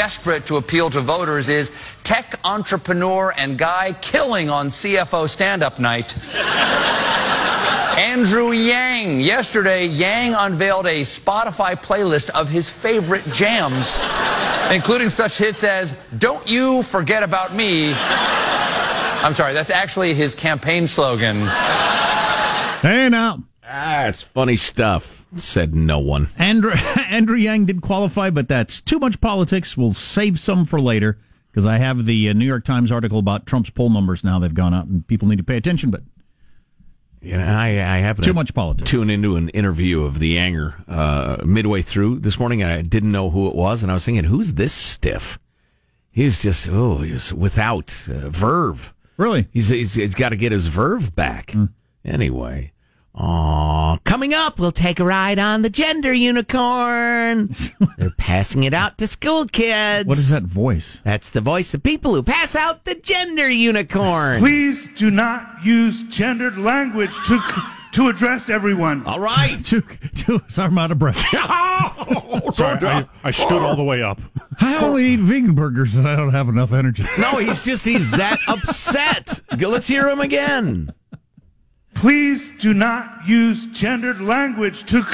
candidate desperate to appeal to voters is tech entrepreneur and guy killing on CFO stand up night. Andrew Yang. Yesterday, Yang unveiled a Spotify playlist of his favorite jams, including such hits as Don't You Forget About Me. I'm sorry, that's actually his campaign slogan. Hey now. That's funny stuff, said no one. Andrew, Andrew Yang did qualify, but that's too much politics. We'll save some for later because I have the uh, New York Times article about Trump's poll numbers now. They've gone out and people need to pay attention, but You know, I, I happened Too to much politics. Tune into an interview of the Anger uh, midway through this morning, and I didn't know who it was, and I was thinking, who's this stiff? He's just oh, he's without uh, verve. really, He's he's, he's got to get his verve back. Anyway, Aw, coming up, we'll take a ride on the gender unicorn. They're passing it out to school kids. what is that voice? That's the voice of people who pass out the gender unicorn. Please do not use gendered language to to address everyone. All right. Too, too, sorry, I'm out of breath. Oh, sorry, I, I stood all the way up. I only eat vegan burgers and I don't have enough energy. No, he's just he's that upset. Go, Let's hear him again. Please do not use gendered language to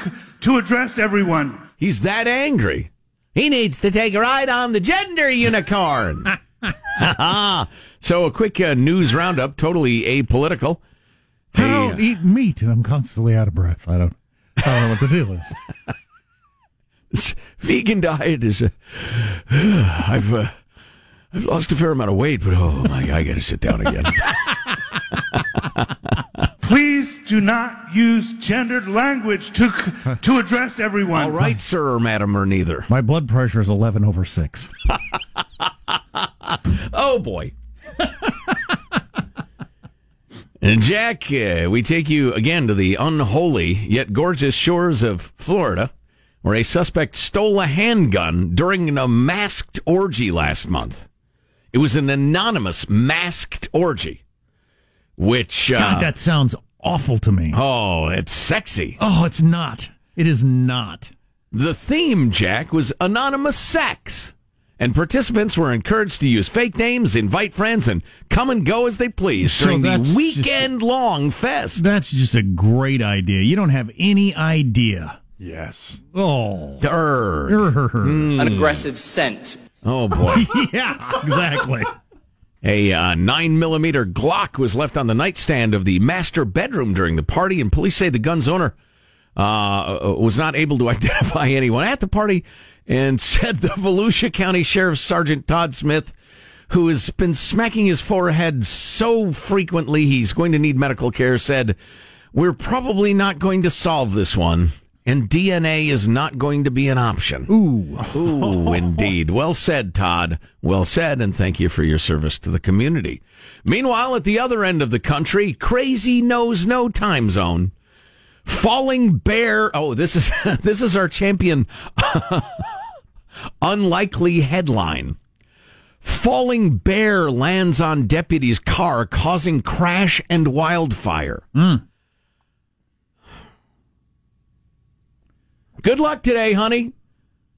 to address everyone. He's that angry. He needs to take a ride on the gender unicorn. so a quick uh, news roundup, totally apolitical. I Hey, don't eat meat and I'm constantly out of breath. I don't, I don't know what the deal is. this vegan diet is. Uh, I've uh, I've lost a fair amount of weight, but oh my, god, I got to sit down again. Please do not use gendered language to to address everyone. All right, sir or madam or neither. My blood pressure is 11 over 6. Oh boy. and Jack, uh, we take you again to the unholy yet gorgeous shores of Florida, where a suspect stole a handgun during a masked orgy last month. It was an anonymous masked orgy, which uh, God, that sounds awful to me. oh, it's sexy. Oh, it's not. It is not. The theme, Jack, was anonymous sex. And participants were encouraged to use fake names, invite friends, and come and go as they please So during the weekend long fest. That's just a great idea. You don't have any idea. Yes. Oh. Durr. an aggressive scent. Oh boy. yeah, exactly. A uh, nine millimeter Glock was left on the nightstand of the master bedroom during the party, and police say the gun's owner uh, was not able to identify anyone at the party, and said the Volusia County Sheriff Sergeant Todd Smith, who has been smacking his forehead so frequently he's going to need medical care, said, "We're probably not going to solve this one." And DNA is not going to be an option. Ooh. Ooh, indeed. Well said, Todd. Well said, and thank you for your service to the community. Meanwhile, at the other end of the country, crazy knows no time zone. Falling bear. Oh, this is this is our champion. unlikely headline. Falling bear lands on deputy's car, causing crash and wildfire. Hmm. Good luck today, honey.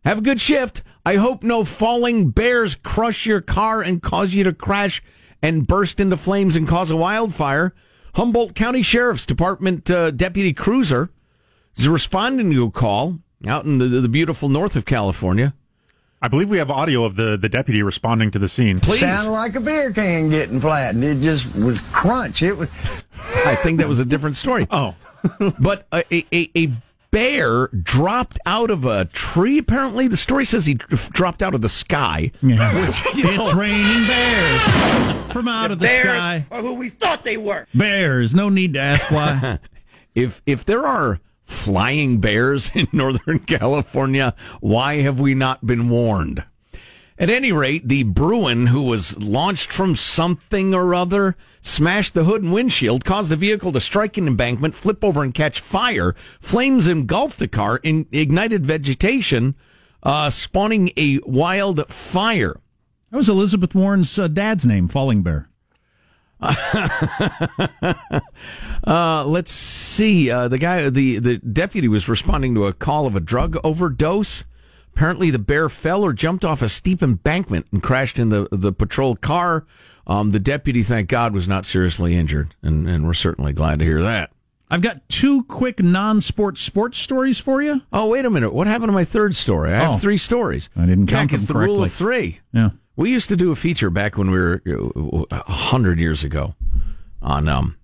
Have a good shift. I hope no falling bears crush your car and cause you to crash and burst into flames and cause a wildfire. Humboldt County Sheriff's Department uh, Deputy Cruiser is responding to a call out in the, the beautiful north of California. I believe we have audio of the, the deputy responding to the scene. Please. Sounded like a beer can getting flattened. It just was crunch. It was. I think that was a different story. Oh, but a, a, a bear dropped out of a tree. Apparently, the story says he dropped out of the sky. Yeah. Which, you know- it's raining bears from out of the sky. are who we thought they were. Bears. No need to ask why. If if there are flying bears in Northern California, why have we not been warned? At any rate, the Bruin, who was launched from something or other, smashed the hood and windshield, caused the vehicle to strike an embankment, flip over and catch fire. Flames engulfed the car, in, ignited vegetation, uh, spawning a wild fire. That was Elizabeth Warren's uh, dad's name, Falling Bear. Uh, let's see. Uh, the guy, the, the deputy was responding to a call of a drug overdose. Apparently, the bear fell or jumped off a steep embankment and crashed in the, the patrol car. Um, the deputy, thank God, was not seriously injured, and, and we're certainly glad to hear that. I've got two quick non-sports sports stories for you. Oh, wait a minute. What happened to my third story? I have Oh. three stories. I didn't count Jack, it's the them rule of three. Yeah. We used to do a feature back when we were uh, a hundred years ago on um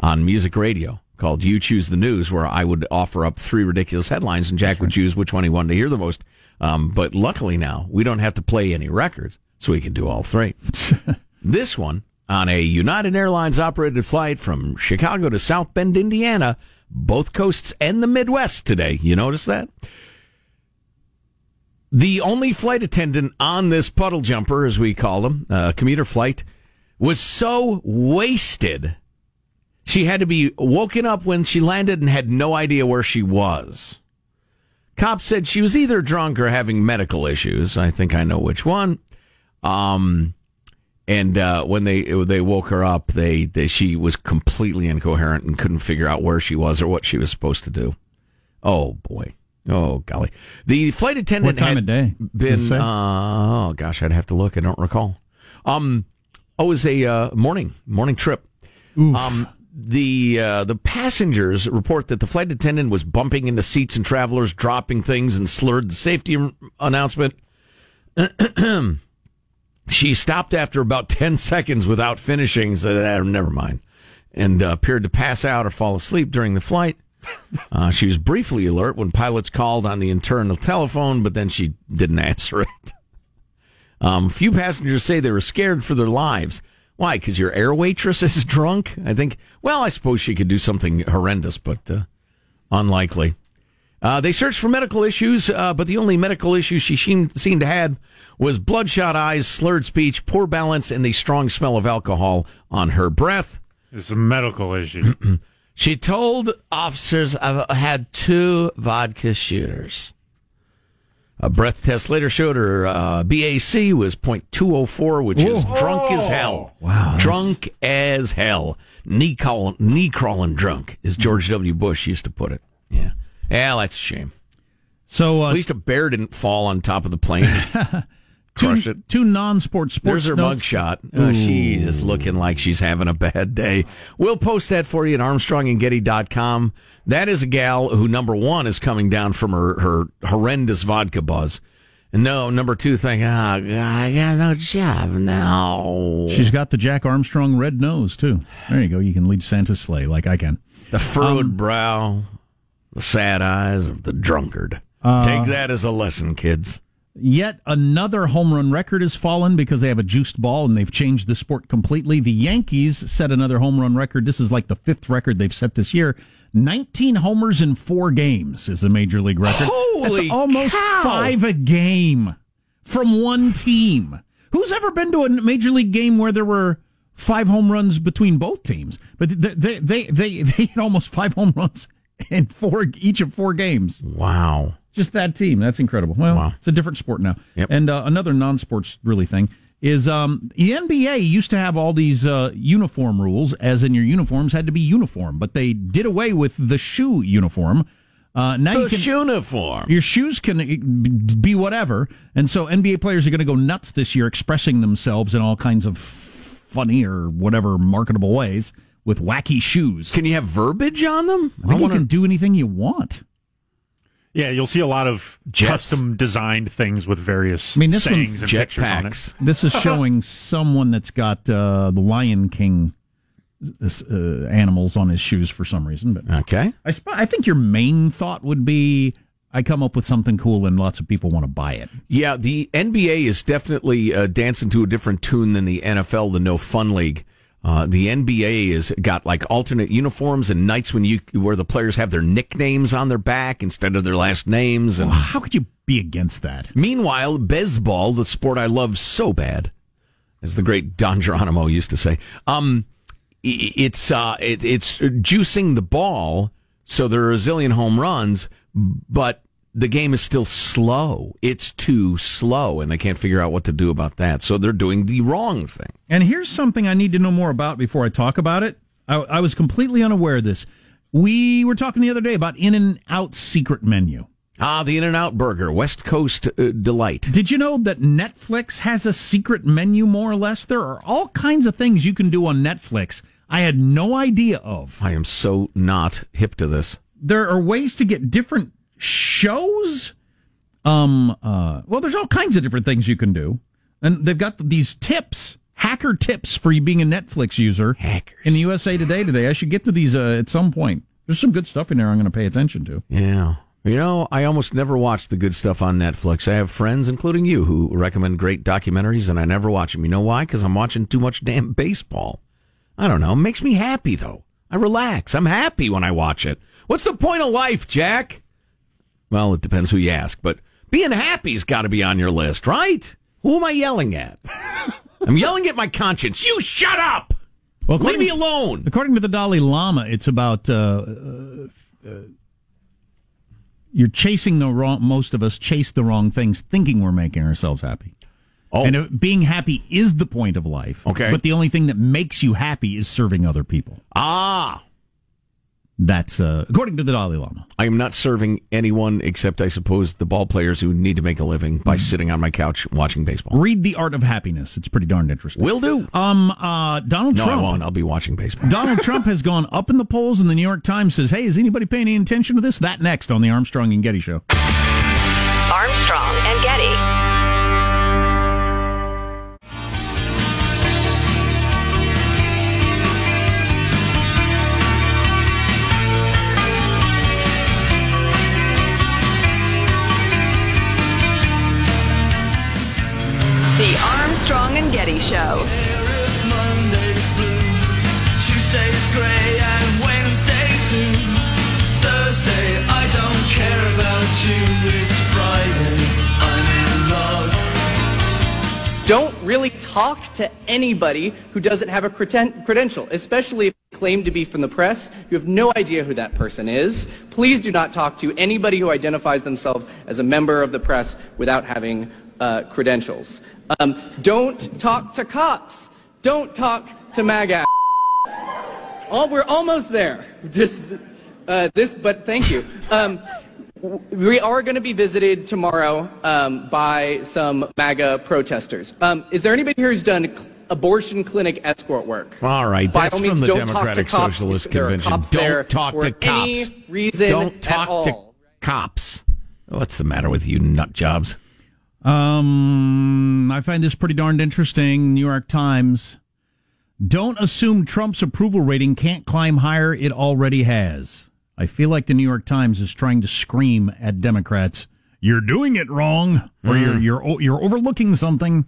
on music radio called "You Choose the News," where I would offer up three ridiculous headlines, and Jack would choose which one he wanted to hear the most. Um, but luckily now we don't have to play any records, so we can do all three. this one on a United Airlines operated flight from Chicago to South Bend, Indiana, both coasts and the Midwest today. You notice that? The only flight attendant on this puddle jumper, as we call them, uh, commuter flight, was so wasted. She had to be woken up when she landed and had no idea where she was. Cops said she was either drunk or having medical issues. I think I know which one. Um, and uh, when they they woke her up, they, they she was completely incoherent and couldn't figure out where she was or what she was supposed to do. Oh boy. Oh golly. The flight attendant What time had of day? Been uh, oh gosh, I'd have to look. I don't recall. Um, oh, it was a uh, morning morning trip. Um, the uh, the passengers report that the flight attendant was bumping into seats and travelers, dropping things, and slurred the safety announcement. she stopped after about ten seconds without finishing. Said, "Ah, "Never mind," and uh, appeared to pass out or fall asleep during the flight. Uh, she was briefly alert when pilots called on the internal telephone, but then she didn't answer it. Um, few passengers say they were scared for their lives. Why? Because your air waitress is drunk? I think, well, I suppose she could do something horrendous, but uh, unlikely. Uh, they searched for medical issues, uh, but the only medical issue she seemed, seemed to have was bloodshot eyes, slurred speech, poor balance, and the strong smell of alcohol on her breath. It's a medical issue. She told officers I've had two vodka shooters. A breath test later showed her uh, BAC was .204, which is drunk as hell. Wow, drunk as hell. Knee crawling, knee crawling drunk, as George W. Bush used to put it. Yeah, yeah, that's a shame. So uh, At least a bear didn't fall on top of the plane, crush two, it. two non-sports sports. There's her notes. mugshot. Uh, she is looking like she's having a bad day. We'll post that for you at armstrongandgetty.com. That is a gal who, number one, is coming down from her, her horrendous vodka buzz. And no, number two, think, ah, I got no job now. She's got the Jack Armstrong red nose too. There you go. You can lead Santa's sleigh like I can. the furrowed Um, brow, the sad eyes of the drunkard. Uh, Take that as a lesson, kids. Yet another home run record has fallen because they have a juiced ball and they've changed the sport completely. The Yankees set another home run record. This is like the fifth record they've set this year. 19 homers in four games is the major league record. Holy That's almost cow. five a game from one team. Who's ever been to a major league game where there were five home runs between both teams? But they they they they, they hit almost five home runs in four each of four games. Wow. Just that team. That's incredible. Well, Wow. it's a different sport now. Yep. And uh, another non-sports really thing is um, the NBA used to have all these uh, uniform rules, as in your uniforms had to be uniform, but they did away with the shoe uniform. Uh, now you can, uniform. your shoes can be whatever, and so NBA players are going to go nuts this year, expressing themselves in all kinds of funny or whatever marketable ways with wacky shoes. Can you have verbiage on them? I think wanna- you can do anything you want. Yeah, you'll see a lot of Jets. custom designed things with various I mean, this sayings and pictures on it. This is showing someone that's got uh, the Lion King uh, animals on his shoes for some reason. But Okay. I, sp- I think your main thought would be I come up with something cool and lots of people want to buy it. Yeah, the NBA is definitely uh, dancing to a different tune than the NFL, the No Fun League. Uh, the NBA has got like alternate uniforms and nights when you where the players have their nicknames on their back instead of their last names. And How could you be against that? meanwhile, baseball, the sport I love so bad, as the great Don Geronimo used to say, um, it's uh, it, it's juicing the ball so there are a zillion home runs, but the game is still slow. It's too slow, and they can't figure out what to do about that. So they're doing the wrong thing. And here's something I need to know more about before I talk about it. I, I was completely unaware of this. We were talking the other day about In and Out secret menu. Ah, the In and Out Burger, West Coast uh, delight. Did you know that Netflix has a secret menu, more or less? There are all kinds of things you can do on Netflix I had no idea of. I am so not hip to this. There are ways to get different shows. Um, uh, well, there's all kinds of different things you can do. And they've got these tips, hacker tips for you being a Netflix user. Hackers. In the USA Today today. I should get to these uh, at some point. There's some good stuff in there I'm going to pay attention to. Yeah. You know, I almost never watch the good stuff on Netflix. I have friends, including you, who recommend great documentaries, and I never watch them. You know why? Because I'm watching too much damn baseball. I don't know. It makes me happy, though. I relax. I'm happy when I watch it. What's the point of life, Jack? Well, it depends who you ask, but being happy's got to be on your list, right? Who am I yelling at? I'm yelling at my conscience. You shut up! Well, Leave me alone! According to the Dalai Lama, it's about uh, uh, uh, you're chasing the wrong. Most of us chase the wrong things, thinking we're making ourselves happy. Oh. And it, being happy is the point of life. Okay. but the only thing that makes you happy is serving other people. Ah! That's uh, according to the Dalai Lama. I am not serving anyone except, I suppose, the ball players who need to make a living by sitting on my couch watching baseball. Read the Art of Happiness. It's pretty darn interesting. Will do. Um, uh, Donald No, Trump. I won't. I'll be watching baseball. Donald Trump has gone up in the polls, and the New York Times says, "Hey, is anybody paying any attention to this?" That next on the Armstrong and Getty Show. Really talk to anybody who doesn't have a creden- credential, especially if they claim to be from the press. You have no idea who that person is. Please do not talk to anybody who identifies themselves as a member of the press without having uh, credentials. Um, don't talk to cops. Don't talk to MAGA. Oh, we're almost there. Just uh, this, but thank you. Um, we are going to be visited tomorrow um, by some MAGA protesters. Um, is there anybody here who's done cl- abortion clinic escort work? All right, By that's all means, from the don't Democratic talk to cops Socialist if there are Convention. cops there Don't talk for to any cops. reason Don't at talk to all. cops. What's the matter with you, nut jobs? Um, I find this pretty darned interesting. New York Times. Don't assume Trump's approval rating can't climb higher. It already has. I feel like the New York Times is trying to scream at Democrats, "You're doing it wrong, or you're you're you're overlooking something."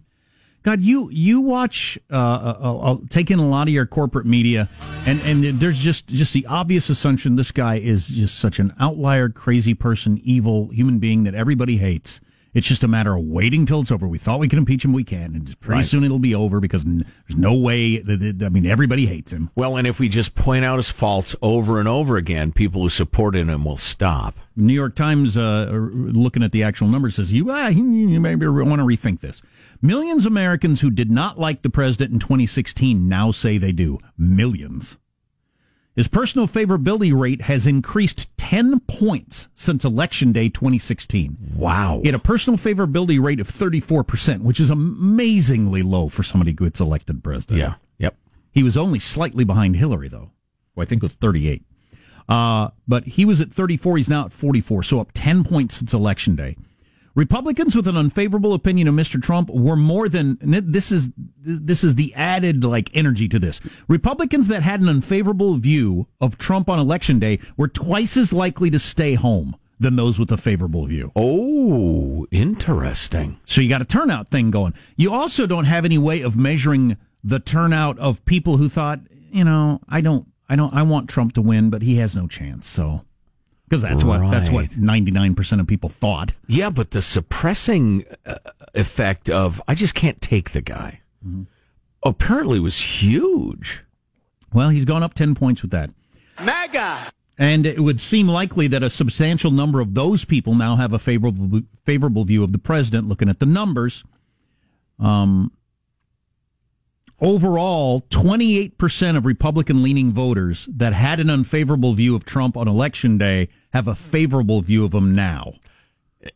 God, you you watch uh, uh, uh, take in a lot of your corporate media, and and there's just just the obvious assumption this guy is just such an outlier, crazy person, evil human being that everybody hates. It's just a matter of waiting till it's over. We thought we could impeach him, we can, and pretty Right. soon it'll be over because n- there's no way. That, that- I mean, everybody hates him. Well, and if we just point out his faults over and over again, people who supported him will stop. New York Times, uh, looking at the actual numbers, says you, ah, you you maybe want to rethink this. Millions of Americans who did not like the president in 2016 now say they do. Millions. His personal favorability rate has increased 10 points since Election Day 2016. Wow. He had a personal favorability rate of 34%, which is amazingly low for somebody who gets elected president. Yeah. Yep. He was only slightly behind Hillary, though, who I think was 38. Uh, but he was at 34. He's now at 44, so up 10 points since Election Day. Republicans with an unfavorable opinion of Mr. Trump were more than this is this is the added like energy to this. Republicans that had an unfavorable view of Trump on election day were twice as likely to stay home than those with a favorable view. Oh, interesting. So you got a turnout thing going. You also don't have any way of measuring the turnout of people who thought, you know, I don't, I don't, I want Trump to win, but he has no chance. So, because that's what that's what ninety nine percent of people thought. Yeah, but the suppressing uh, effect of I just can't take the guy apparently was huge. Well, he's gone up ten points with that, MAGA! and it would seem likely that a substantial number of those people now have a favorable favorable view of the president. Looking at the numbers, um, overall, 28% of Republican leaning voters that had an unfavorable view of Trump on election day have a favorable view of him now.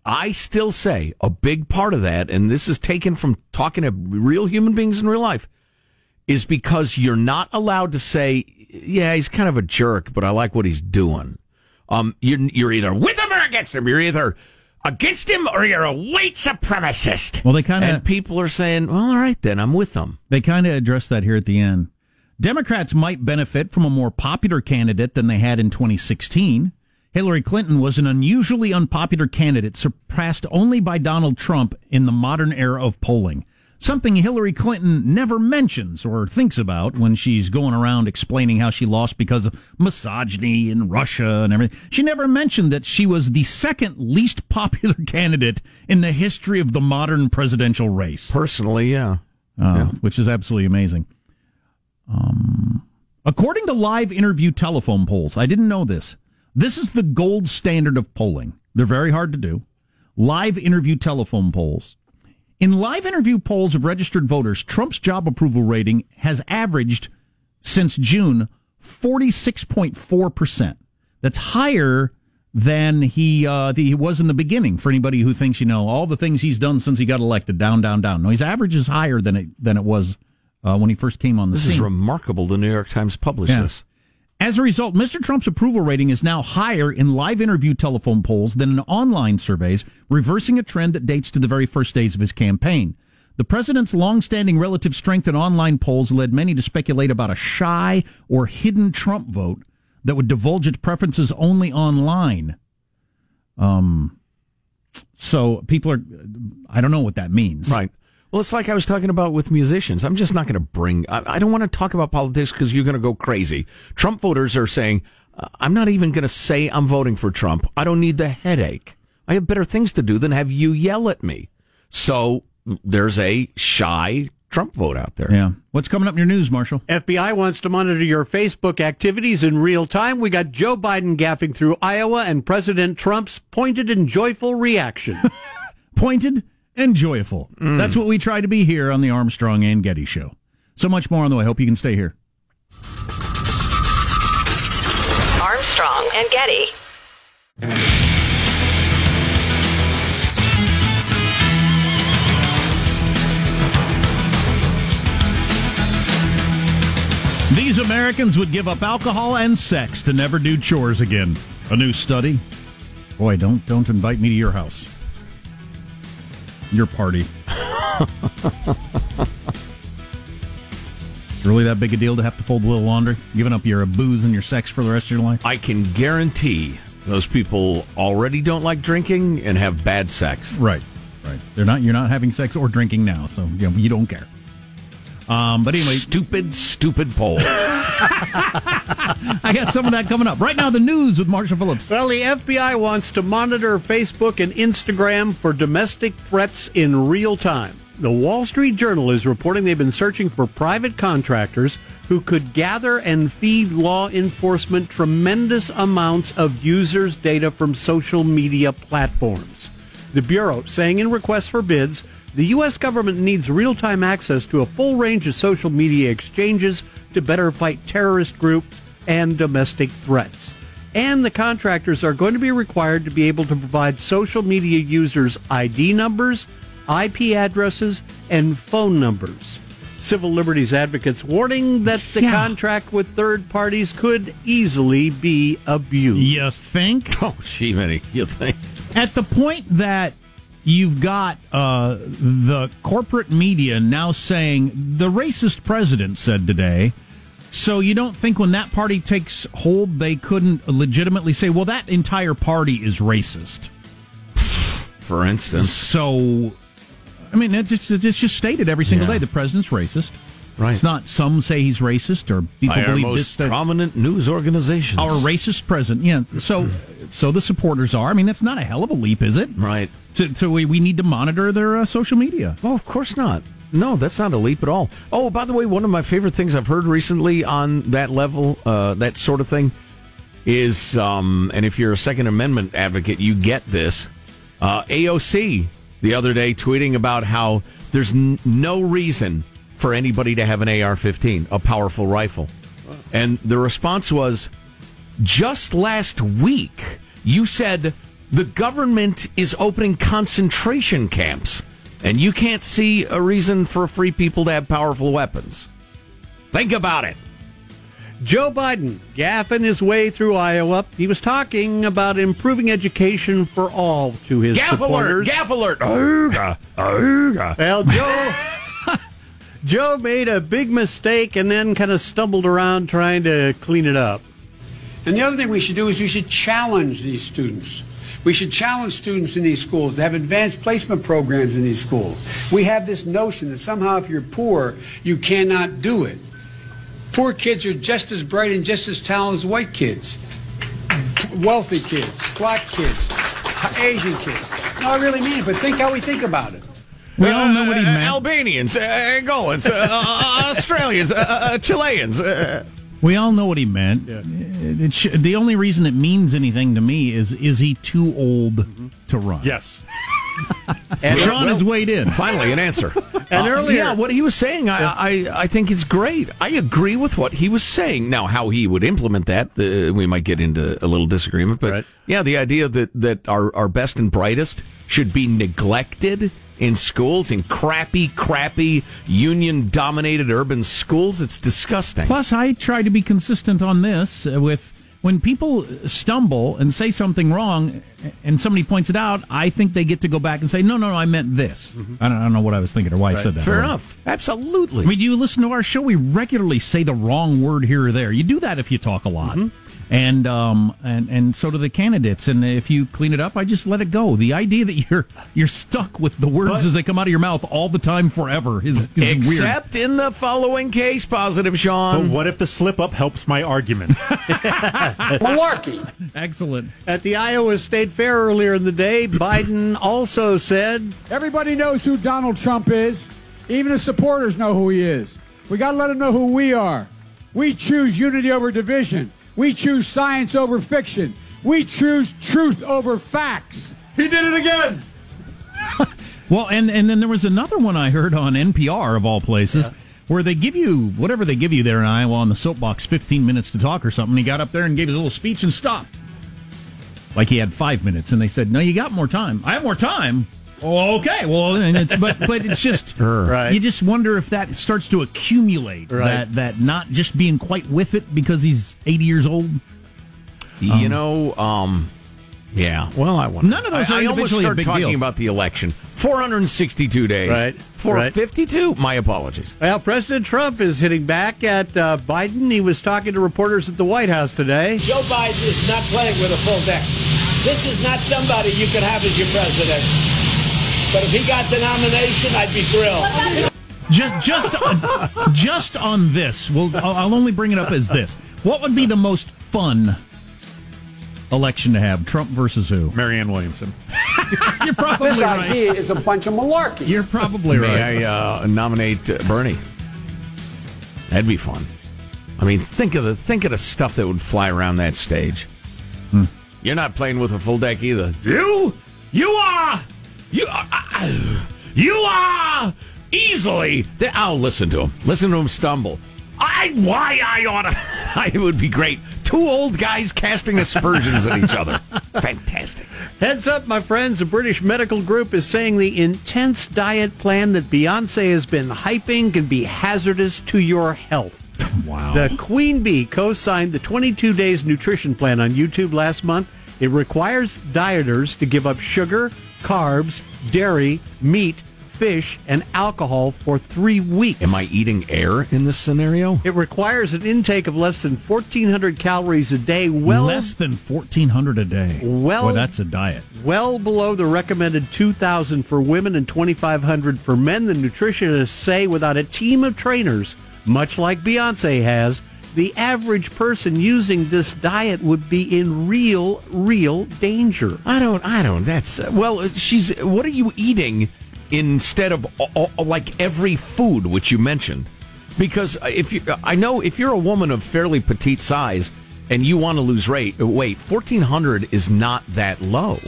I still say a big part of that, and this is taken from talking to real human beings in real life, is because you're not allowed to say, yeah, he's kind of a jerk, but I like what he's doing. Um, you're, you're either with him or against him. You're either against him or you're a white supremacist. Well, they kinda- and people are saying, well, all right, then I'm with them. They kind of address that here at the end. Democrats might benefit from a more popular candidate than they had in 2016. Hillary Clinton was an unusually unpopular candidate, surpassed only by Donald Trump in the modern era of polling. Something Hillary Clinton never mentions or thinks about when she's going around explaining how she lost because of misogyny in Russia and everything. She never mentioned that she was the second least popular candidate in the history of the modern presidential race Personally, yeah. uh, which is absolutely amazing. Um, according to live interview telephone polls, I didn't know this. This is the gold standard of polling. They're very hard to do. Live interview telephone polls. In live interview polls of registered voters, Trump's job approval rating has averaged since June 46.4%. That's higher than he uh, the, he was in the beginning for anybody who thinks, you know, all the things he's done since he got elected, down, down, down. No, his average is higher than it, than it was uh, when he first came on the This scene. is remarkable. The New York Times published Yeah. this. As a result, Mr. Trump's approval rating is now higher in live interview telephone polls than in online surveys, reversing a trend that dates to the very first days of his campaign. The president's long-standing relative strength in online polls led many to speculate about a shy or hidden Trump vote that would divulge its preferences only online. Um, so people are, I don't know what that means. Right. Well, it's like I was talking about with musicians. I'm just not going to bring. I, I don't want to talk about politics because you're going to go crazy. Trump voters are saying, uh, "I'm not even going to say I'm voting for Trump. I don't need the headache. I have better things to do than have you yell at me." So there's a shy Trump vote out there. Yeah. What's coming up in your news, Marshall? FBI wants to monitor your Facebook activities in real time. We got Joe Biden gaffing through Iowa and President Trump's pointed and joyful reaction. pointed and joyful. Mm. That's what we try to be here on the Armstrong and Getty Show. So much more on the way. Hope you can stay here. Armstrong and Getty. These Americans would give up alcohol and sex to never do chores again. A new study. Boy, don't don't invite me to your house. Your party. really that big a deal to have to fold a little laundry? Giving up your booze and your sex for the rest of your life? I can guarantee those people already don't like drinking and have bad sex. Right, right. They're not. You're not having sex or drinking now, so you, know, you don't care. Um, but anyway, Stupid, stupid poll. I got some of that coming up right now. The news with Marshall Phillips. well, the FBI wants to monitor Facebook and Instagram for domestic threats in real time. The Wall Street Journal is reporting they've been searching for private contractors who could gather and feed law enforcement tremendous amounts of users' data from social media platforms. The Bureau saying in requests for bids, the U.S. government needs real time access to a full range of social media exchanges to better fight terrorist groups and domestic threats. And the contractors are going to be required to be able to provide social media users ID numbers, IP addresses, and phone numbers. Civil liberties advocates warning that the Yeah. contract with third parties could easily be abused. You think? oh, gee, many. You think? At the point that you've got uh, the corporate media now saying the racist president said today. So you don't think when that party takes hold, they couldn't legitimately say, "Well, that entire party is racist." For instance, So, I mean, it's just, it's just stated every single Yeah. day the president's racist. Right. It's not some say he's racist or people by our believe most this. that- prominent news organizations. our racist president. Yeah. So, so the supporters are. I mean, that's not a hell of a leap, is it? right. So, so we, we need to monitor their uh, social media. Oh, of course not. No, that's not a leap at all. Oh, by the way, one of my favorite things I've heard recently on that level, uh, that sort of thing, is, um, and if you're a Second Amendment advocate, you get this. Uh, AOC the other day tweeting about how there's n- no reason for anybody to have an AR 15, a powerful rifle. And the response was just last week, you said the government is opening concentration camps, and you can't see a reason for free people to have powerful weapons. Think about it. Joe Biden gaffing his way through Iowa. He was talking about improving education for all to his Gaffe supporters. alert! Gaffe alert! Ooga, ooga. Well, Joe Joe made a big mistake and then kind of stumbled around trying to clean it up. And the other thing we should do is we should challenge these students. We should challenge students in these schools to have advanced placement programs in these schools. We have this notion that somehow if you're poor, you cannot do it. Poor kids are just as bright and just as talented as white kids, wealthy kids, black kids, Asian kids. No, I really mean it, but think how we think about it. We all know what he Uh, meant. Albanians, uh, Angolans, uh, uh, Australians, uh, uh, Chileans. Uh, We all know what he meant. It sh- the only reason it means anything to me is is he too old to run? Yes. And Sean has weighed in. Finally, an answer. And Uh, earlier- yeah, what he was saying, I, I, I think it's great. I agree with what he was saying. Now, how he would implement that, uh, we might get into a little disagreement. But Right. yeah, the idea that that our our best and brightest should be neglected in schools in crappy, crappy union dominated urban schools, it's disgusting. Plus, I try to be consistent on this uh, with when people stumble and say something wrong, and somebody points it out. I think they get to go back and say, "No, no, no, I meant this." I, don't, I don't know what I was thinking or why I said that. Fair Right. enough. Absolutely. I mean, do you listen to our show? We regularly say the wrong word here or there. You do that if you talk a lot. And um and and so do the candidates. And if you clean it up, I just let it go. The idea that you're you're stuck with the words as they come out of your mouth all the time forever is, is weird. Except in the following case, positive, Sean. But what if the slip up helps my argument? Malarkey. Excellent. At the Iowa State Fair earlier in the day, Biden also said, Everybody knows who Donald Trump is. Even his supporters know who he is. We got to let them know who we are. We choose unity over division. We choose science over fiction. We choose truth over facts. He did it again. Well, and and then there was another one I heard on NPR of all places. Where they give you whatever they give you there in Iowa on the soapbox, fifteen minutes to talk or something. He got up there and gave his little speech and stopped, like he had five minutes. And they said, "No, you got more time. I have more time." Oh, okay. Well, and it's but but it's just Right. you just wonder if that starts to accumulate Right. that that not just being quite with it because he's eighty years old. you know, um, yeah. Well, I wonder. None of those I, are I almost individually a start big talking deal. about the election. 462 days. Right, 452. My apologies. Well, President Trump is hitting back at uh, Biden. He was talking to reporters at the White House today. Joe Biden is not playing with a full deck. This is not somebody you could have as your president. But if he got the nomination, I'd be thrilled. Just just on, just on this, well, I'll, I'll only bring it up as this. What would be the most fun election to have? Trump versus who? Marianne Williamson. You're probably This right. idea is a bunch of malarkey. You're probably right. May I uh, nominate uh, Bernie? That'd be fun. I mean, think of the think of the stuff that would fly around that stage. You're not playing with a full deck either. You, you are, you are, uh, you are easily. The, I'll listen to him. Listen to him stumble. I why I ought to. It would be great. Two old guys casting aspersions at each other. Fantastic. Heads up, my friends. A British medical group is saying the intense diet plan that Beyonce has been hyping can be hazardous to your health. Wow. The Queen Bey co signed the 22 Days Nutrition Plan on YouTube last month. It requires dieters to give up sugar, carbs, dairy, meat, fish, and alcohol for three weeks. Am I eating air in this scenario? It requires an intake of less than 1,400 calories a day, well Less than fourteen hundred a day. Well- Boy, that's a diet. well below the recommended 2000 for women and 2500 for men the nutritionists say without a team of trainers much like beyonce has the average person using this diet would be in real real danger I don't. I don't. That's uh, well. She's. What are you eating instead of uh, like every food which you mentioned? Because if you, I know if you're a woman of fairly petite size and you want to lose weight, fourteen hundred is not that low.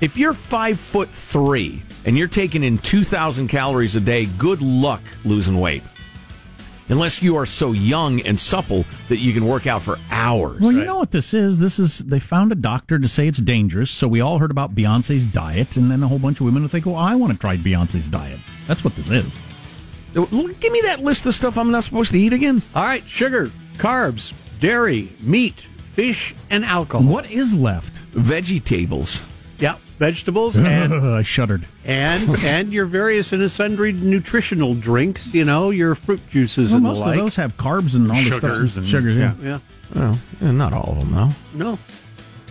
If you're five foot three and you're taking in two thousand calories a day, good luck losing weight. Unless you are so young and supple that you can work out for hours. Well, you know what this is? This is they found a doctor to say it's dangerous. So we all heard about Beyonce's diet, and then a whole bunch of women will think, "Well, I want to try Beyonce's diet." That's what this is. Give me that list of stuff I'm not supposed to eat again. All right, sugar, carbs, dairy, meat, fish, and alcohol. What is left? Veggie tables. Yeah, vegetables and I shuddered. and and your various and sundry nutritional drinks. You know, your fruit juices Well, and most the of those have carbs and all this Sugars stuff. and- sugars, yeah. yeah, Well, not all of them though. no,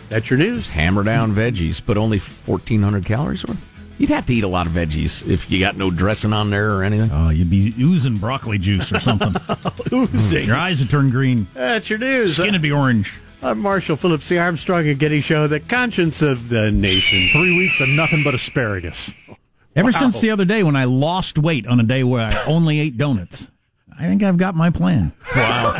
that's your news. Hammer down veggies, but only 1,400 calories worth. You'd have to eat a lot of veggies if you got no dressing on there or anything. Oh, you'd be oozing broccoli juice or something. Oozing. Your eyes would turn green. That's your news. Skin would be orange. I'm Marshall Phillips, the Armstrong and Getty Show, the conscience of the nation. Three weeks of nothing but asparagus. Ever since the other day when I lost weight on a day where I only ate donuts, I think I've got my plan. Wow.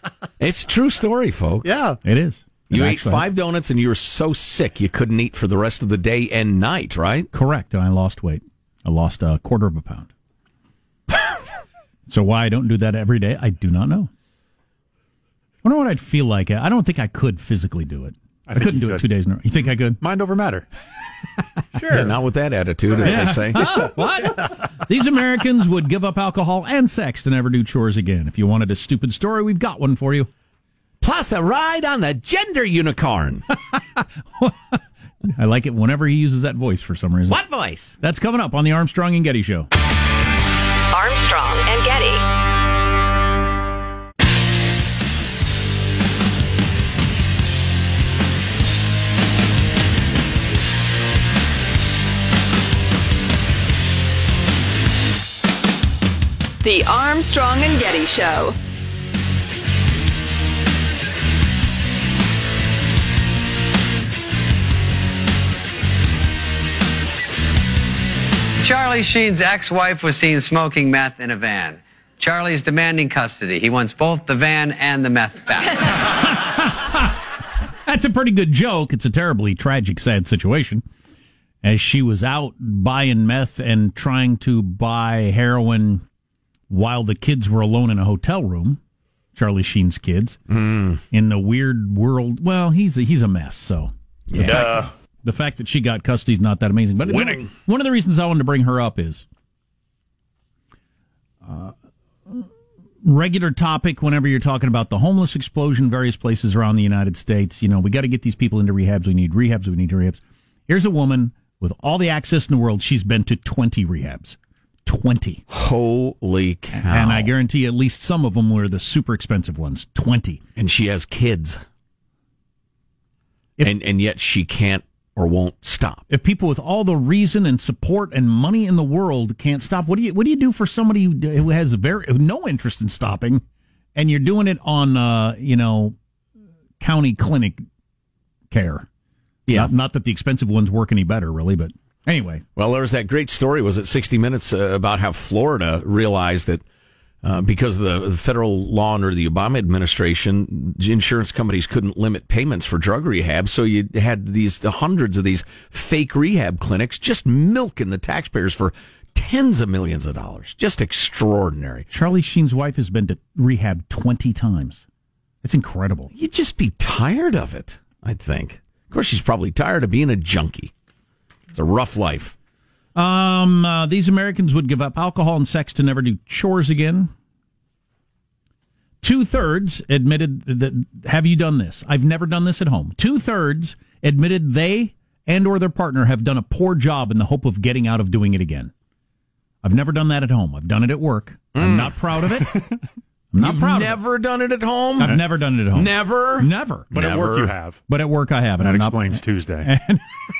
it's a true story, folks. Yeah. It is. You ate actually- five donuts and you were so sick you couldn't eat for the rest of the day and night, right? Correct. And I lost weight. I lost a quarter of a pound. so why I don't do that every day, I do not know. I wonder what I'd feel like. I don't think I could physically do it. I, think couldn't you do it two days in a row. You think I could? Mind over matter. Yeah, not with that attitude, as they say. Huh? what? These Americans would give up alcohol and sex to never do chores again. If you wanted a stupid story, we've got one for you. Plus a ride on the gender unicorn. I like it whenever he uses that voice for some reason. what voice? That's coming up on the Armstrong and Getty Show. Armstrong and Getty. The Armstrong and Getty Show. Charlie Sheen's ex-wife was seen smoking meth in a van. Charlie is demanding custody. He wants both the van and the meth back. That's a pretty good joke. It's a terribly tragic, sad situation. As she was out buying meth and trying to buy heroin while the kids were alone in a hotel room, Charlie Sheen's kids, in the weird world. Well, he's a, he's a mess. So the, fact, the fact that she got custody is not that amazing. But Winning. One of the reasons I wanted to bring her up is uh, regular topic whenever you're talking about the homeless explosion various places around the United States. You know, we got to get these people into rehabs. We need rehabs. We need rehabs. Here's a woman with all the access in the world. She's been to 20 rehabs. 20. Holy cow. And I guarantee at least some of them were the super expensive ones. 20. And she has kids. If- and and yet she can't or won't stop. If people with all the reason and support and money in the world can't stop, what do you what do you do for somebody who, has very no interest in stopping, and you're doing it on uh, you know county clinic care? Yeah. Not, not that the expensive ones work any better, really, but anyway. Well, there was that great story. Was it 60 Minutes uh, about how Florida realized that uh, because of the, the federal law under the Obama administration, insurance companies couldn't limit payments for drug rehab. So you had these hundreds of these fake rehab clinics just milking the taxpayers for tens of millions of dollars. Just extraordinary. Charlie Sheen's wife has been to rehab twenty times. It's incredible. You'd just be tired of it, I think. Of course, she's probably tired of being a junkie. It's a rough life. Um, uh, these Americans would give up alcohol and sex to never do chores again. Two thirds admitted that. Have you done this? I've never done this at home. Two thirds admitted they and or their partner have done a poor job in the hope of getting out of doing it again. I've never done that at home. I've done it at work. I'm not proud of it. I'm not You've proud. never done it at home? I've never done it at home. Never? Never. But at work you have. But at work I have. and That I'm not- explains Tuesday.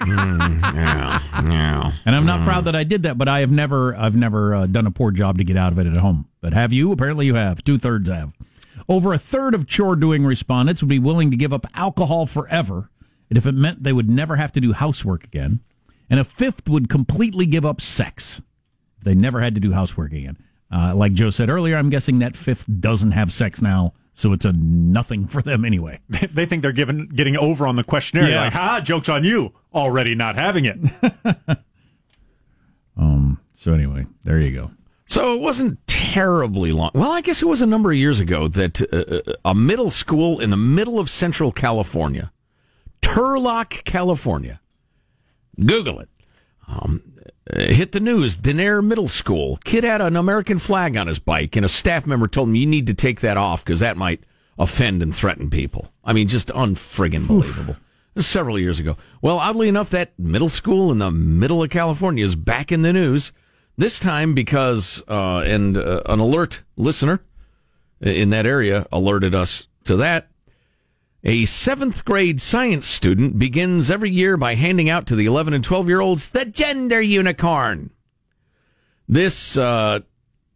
yeah, yeah. And I'm not proud that I did that, but I have never, I've never uh, done a poor job to get out of it at home. But have you? Apparently, you have. Two thirds have. Over a third of chore doing respondents would be willing to give up alcohol forever, if it meant they would never have to do housework again. And a fifth would completely give up sex if they never had to do housework again. Uh, like Joe said earlier, I'm guessing that fifth doesn't have sex now, so it's a nothing for them anyway. they think they're giving getting over on the questionnaire. Yeah. Like, ha, joke's on you. Already not having it. Um. So anyway, there you go. So it wasn't terribly long. Well, I guess it was a number of years ago that uh, a middle school in the middle of Central California, Turlock, California. Google it. Um, uh, hit the news. Denair Middle School. Kid had an American flag on his bike, and a staff member told him, You need to take that off because that might offend and threaten people. I mean, just unfriggin' believable. Several years ago. Well, oddly enough, that middle school in the middle of California is back in the news. This time because, uh, and uh, an alert listener in that area alerted us to that. A seventh grade science student begins every year by handing out to the 11 and 12 year olds the gender unicorn. This uh,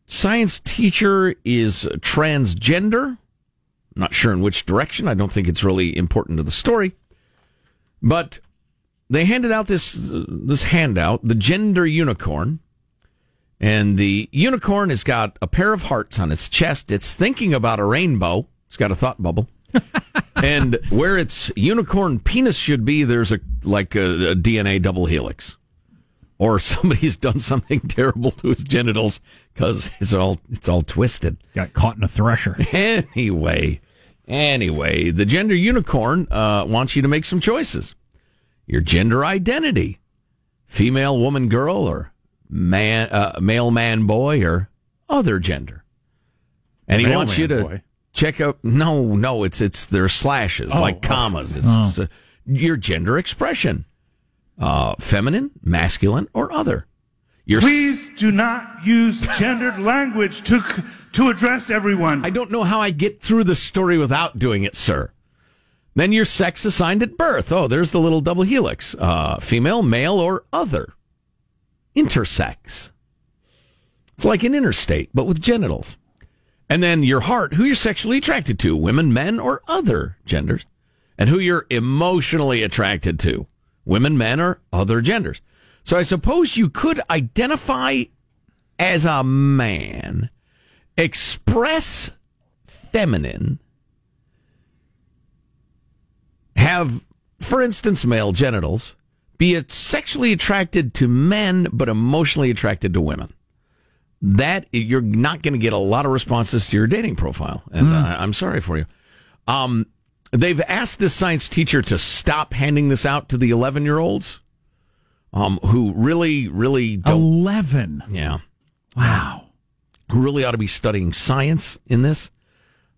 science teacher is transgender. Not sure in which direction. I don't think it's really important to the story. But they handed out this uh, this handout, the gender unicorn, and the unicorn has got a pair of hearts on its chest. It's thinking about a rainbow. It's got a thought bubble. and where its unicorn penis should be, there's a like a, a DNA double helix, or somebody's done something terrible to his genitals because it's all it's all twisted. Got caught in a thresher. Anyway, anyway, the gender unicorn uh, wants you to make some choices. Your gender identity: female, woman, girl, or man, uh, male, man, boy, or other gender. And he wants you to boy. Check out. No, no, it's it's there are slashes Oh, like oh. commas. It's, Oh. it's, uh, your gender expression: uh, feminine, masculine, or other. Your Please do not use gendered language to to address everyone. I don't know how I get through the story without doing it, sir. Then your sex assigned at birth. Oh, there's the little double helix. Uh, female, male, or other. Intersex. It's like an interstate, but with genitals. And then your heart, who you're sexually attracted to, women, men, or other genders. And who you're emotionally attracted to, women, men, or other genders. So I suppose you could identify as a man, express feminine, have, for instance, male genitals, be sexually attracted to men but emotionally attracted to women. That you're not going to get a lot of responses to your dating profile, and Hmm. uh, I'm sorry for you. Um, they've asked this science teacher to stop handing this out to the 11 year olds, um, who really, really don't. 11. Yeah. Wow. Who really ought to be studying science in this.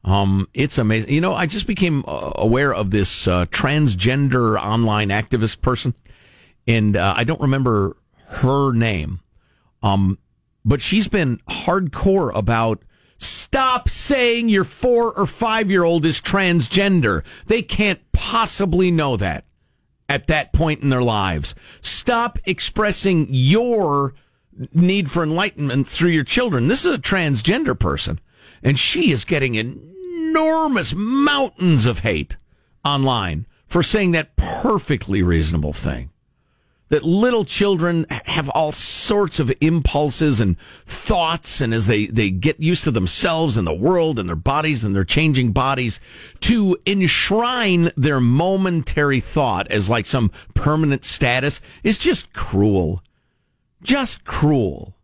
Um, it's amazing. You know, I just became uh, aware of this uh, transgender online activist person, and uh, I don't remember her name. Um, but she's been hardcore about stop saying your four or five year old is transgender. They can't possibly know that at that point in their lives. Stop expressing your need for enlightenment through your children. This is a transgender person, and she is getting enormous mountains of hate online for saying that perfectly reasonable thing. That little children have all sorts of impulses and thoughts, and as they, they get used to themselves and the world and their bodies and their changing bodies, to enshrine their momentary thought as like some permanent status is just cruel. Just cruel.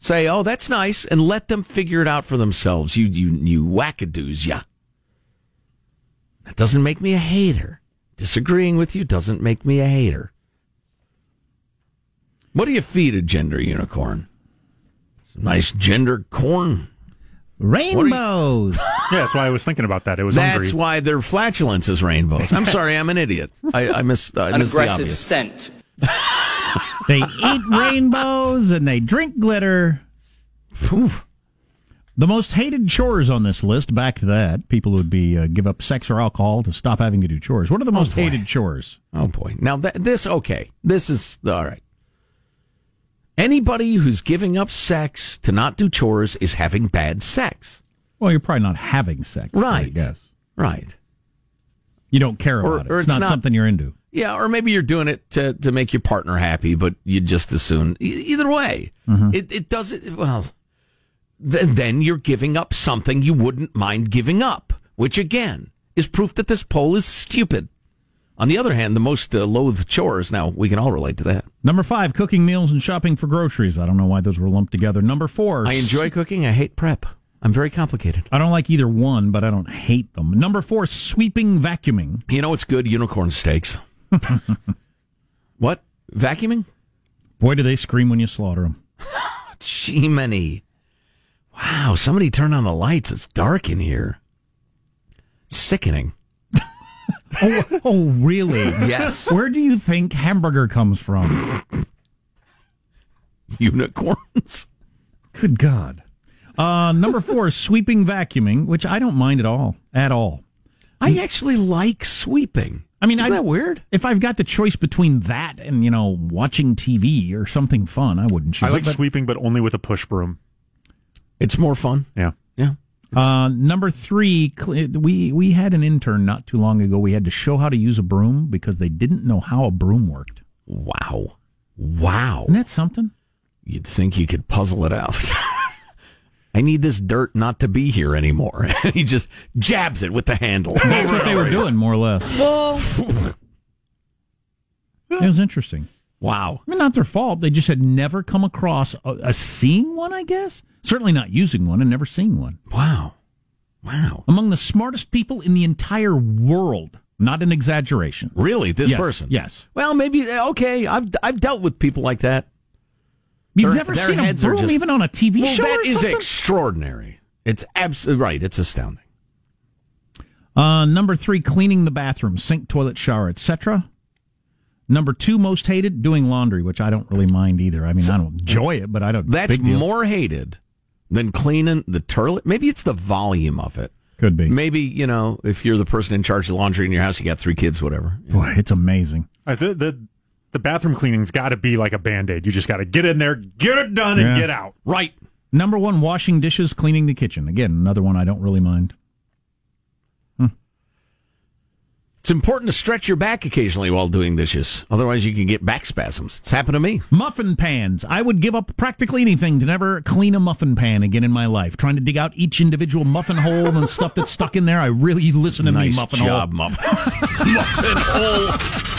Say, oh, that's nice, and let them figure it out for themselves. You, you, you wackadoos, yeah. That doesn't make me a hater. Disagreeing with you doesn't make me a hater. What do you feed a gender unicorn? Some nice gender corn. Rainbows. Yeah, that's why I was thinking about that. It was That's hungry. why their flatulence is rainbows. I'm sorry, I'm an idiot. I, I missed, I An missed the aggressive obvious. scent. They eat rainbows and they drink glitter. The most hated chores on this list, back to that, people would be uh, give up sex or alcohol to stop having to do chores. What are the most boy. hated chores? Oh boy. Now that this okay. This is all right. Anybody who's giving up sex to not do chores is having bad sex. Well, you're probably not having sex, I Right. guess. Right. You don't care Or- about it. or it's, it's not, not- something you're into. Yeah, or maybe you're doing it to, to make your partner happy, but you just as soon. Either way, mm-hmm. it, it doesn't. Well, then, then you're giving up something you wouldn't mind giving up, which again is proof that this poll is stupid. On the other hand, the most uh, loathed chores. Now we can all relate to that. Number five, cooking meals and shopping for groceries. I don't know why those were lumped together. Number four, I enjoy cooking. I hate prep. I'm very complicated. I don't like either one, but I don't hate them. Number four, sweeping, vacuuming. You know what's good? Unicorn steaks. what? Vacuuming? Boy, do they scream when you slaughter them. Jiminy. Wow, somebody turned on the lights. It's dark in here. Sickening. Oh, oh, really? Yes. Where do you think hamburger comes from? Unicorns. Good God. Uh, number four, sweeping, vacuuming, which I don't mind at all. At all. I actually like sweeping. I mean, Isn't I, that weird? If I've got the choice between that and you know watching TV or something fun, I wouldn't choose. I like it, but- sweeping, but only with a push broom. It's more fun. Yeah. Yeah. Uh, number three, we we had an intern not too long ago. We had to show how to use a broom because they didn't know how a broom worked. Wow. Wow. Isn't that something? You'd think you could puzzle it out. I need this dirt not to be here anymore. he just jabs it with the handle. That's what they were doing, more or less. It was interesting. Wow. I mean, not their fault. They just had never come across a, a seeing one, I guess. Certainly not using one and never seeing one. Wow. Wow. Among the smartest people in the entire world. Not an exaggeration. Really? This Yes, person? Yes. Well, maybe, okay. I've, I've dealt with people like that. You've Their- never their seen a broom just- even on a TV well, show That is something? extraordinary. It's absolutely right. It's astounding. Uh, number three, cleaning the bathroom, sink, toilet, shower, etc. Number two, most hated, doing laundry, which I don't really mind either. I mean, I don't enjoy it, but I don't. That's more hated than cleaning the toilet. Maybe it's the volume of it. Could be. Maybe, you know, if you're the person in charge of laundry in your house, you got three kids, whatever. Boy, it's amazing. Uh, I th- the the bathroom cleaning's got to be like a band aid. You just got to get in there, get it done, and get out. Right. Number one, washing dishes, cleaning the kitchen. Again, another one I don't really mind. It's important to stretch your back occasionally while doing dishes. Otherwise, you can get back spasms. It's happened to me. Muffin pans. I would give up practically anything to never clean a muffin pan again in my life. Trying to dig out each individual muffin hole and stuff that's stuck in there. I really listen to nice me, muffin job, hole. muffin. muffin hole.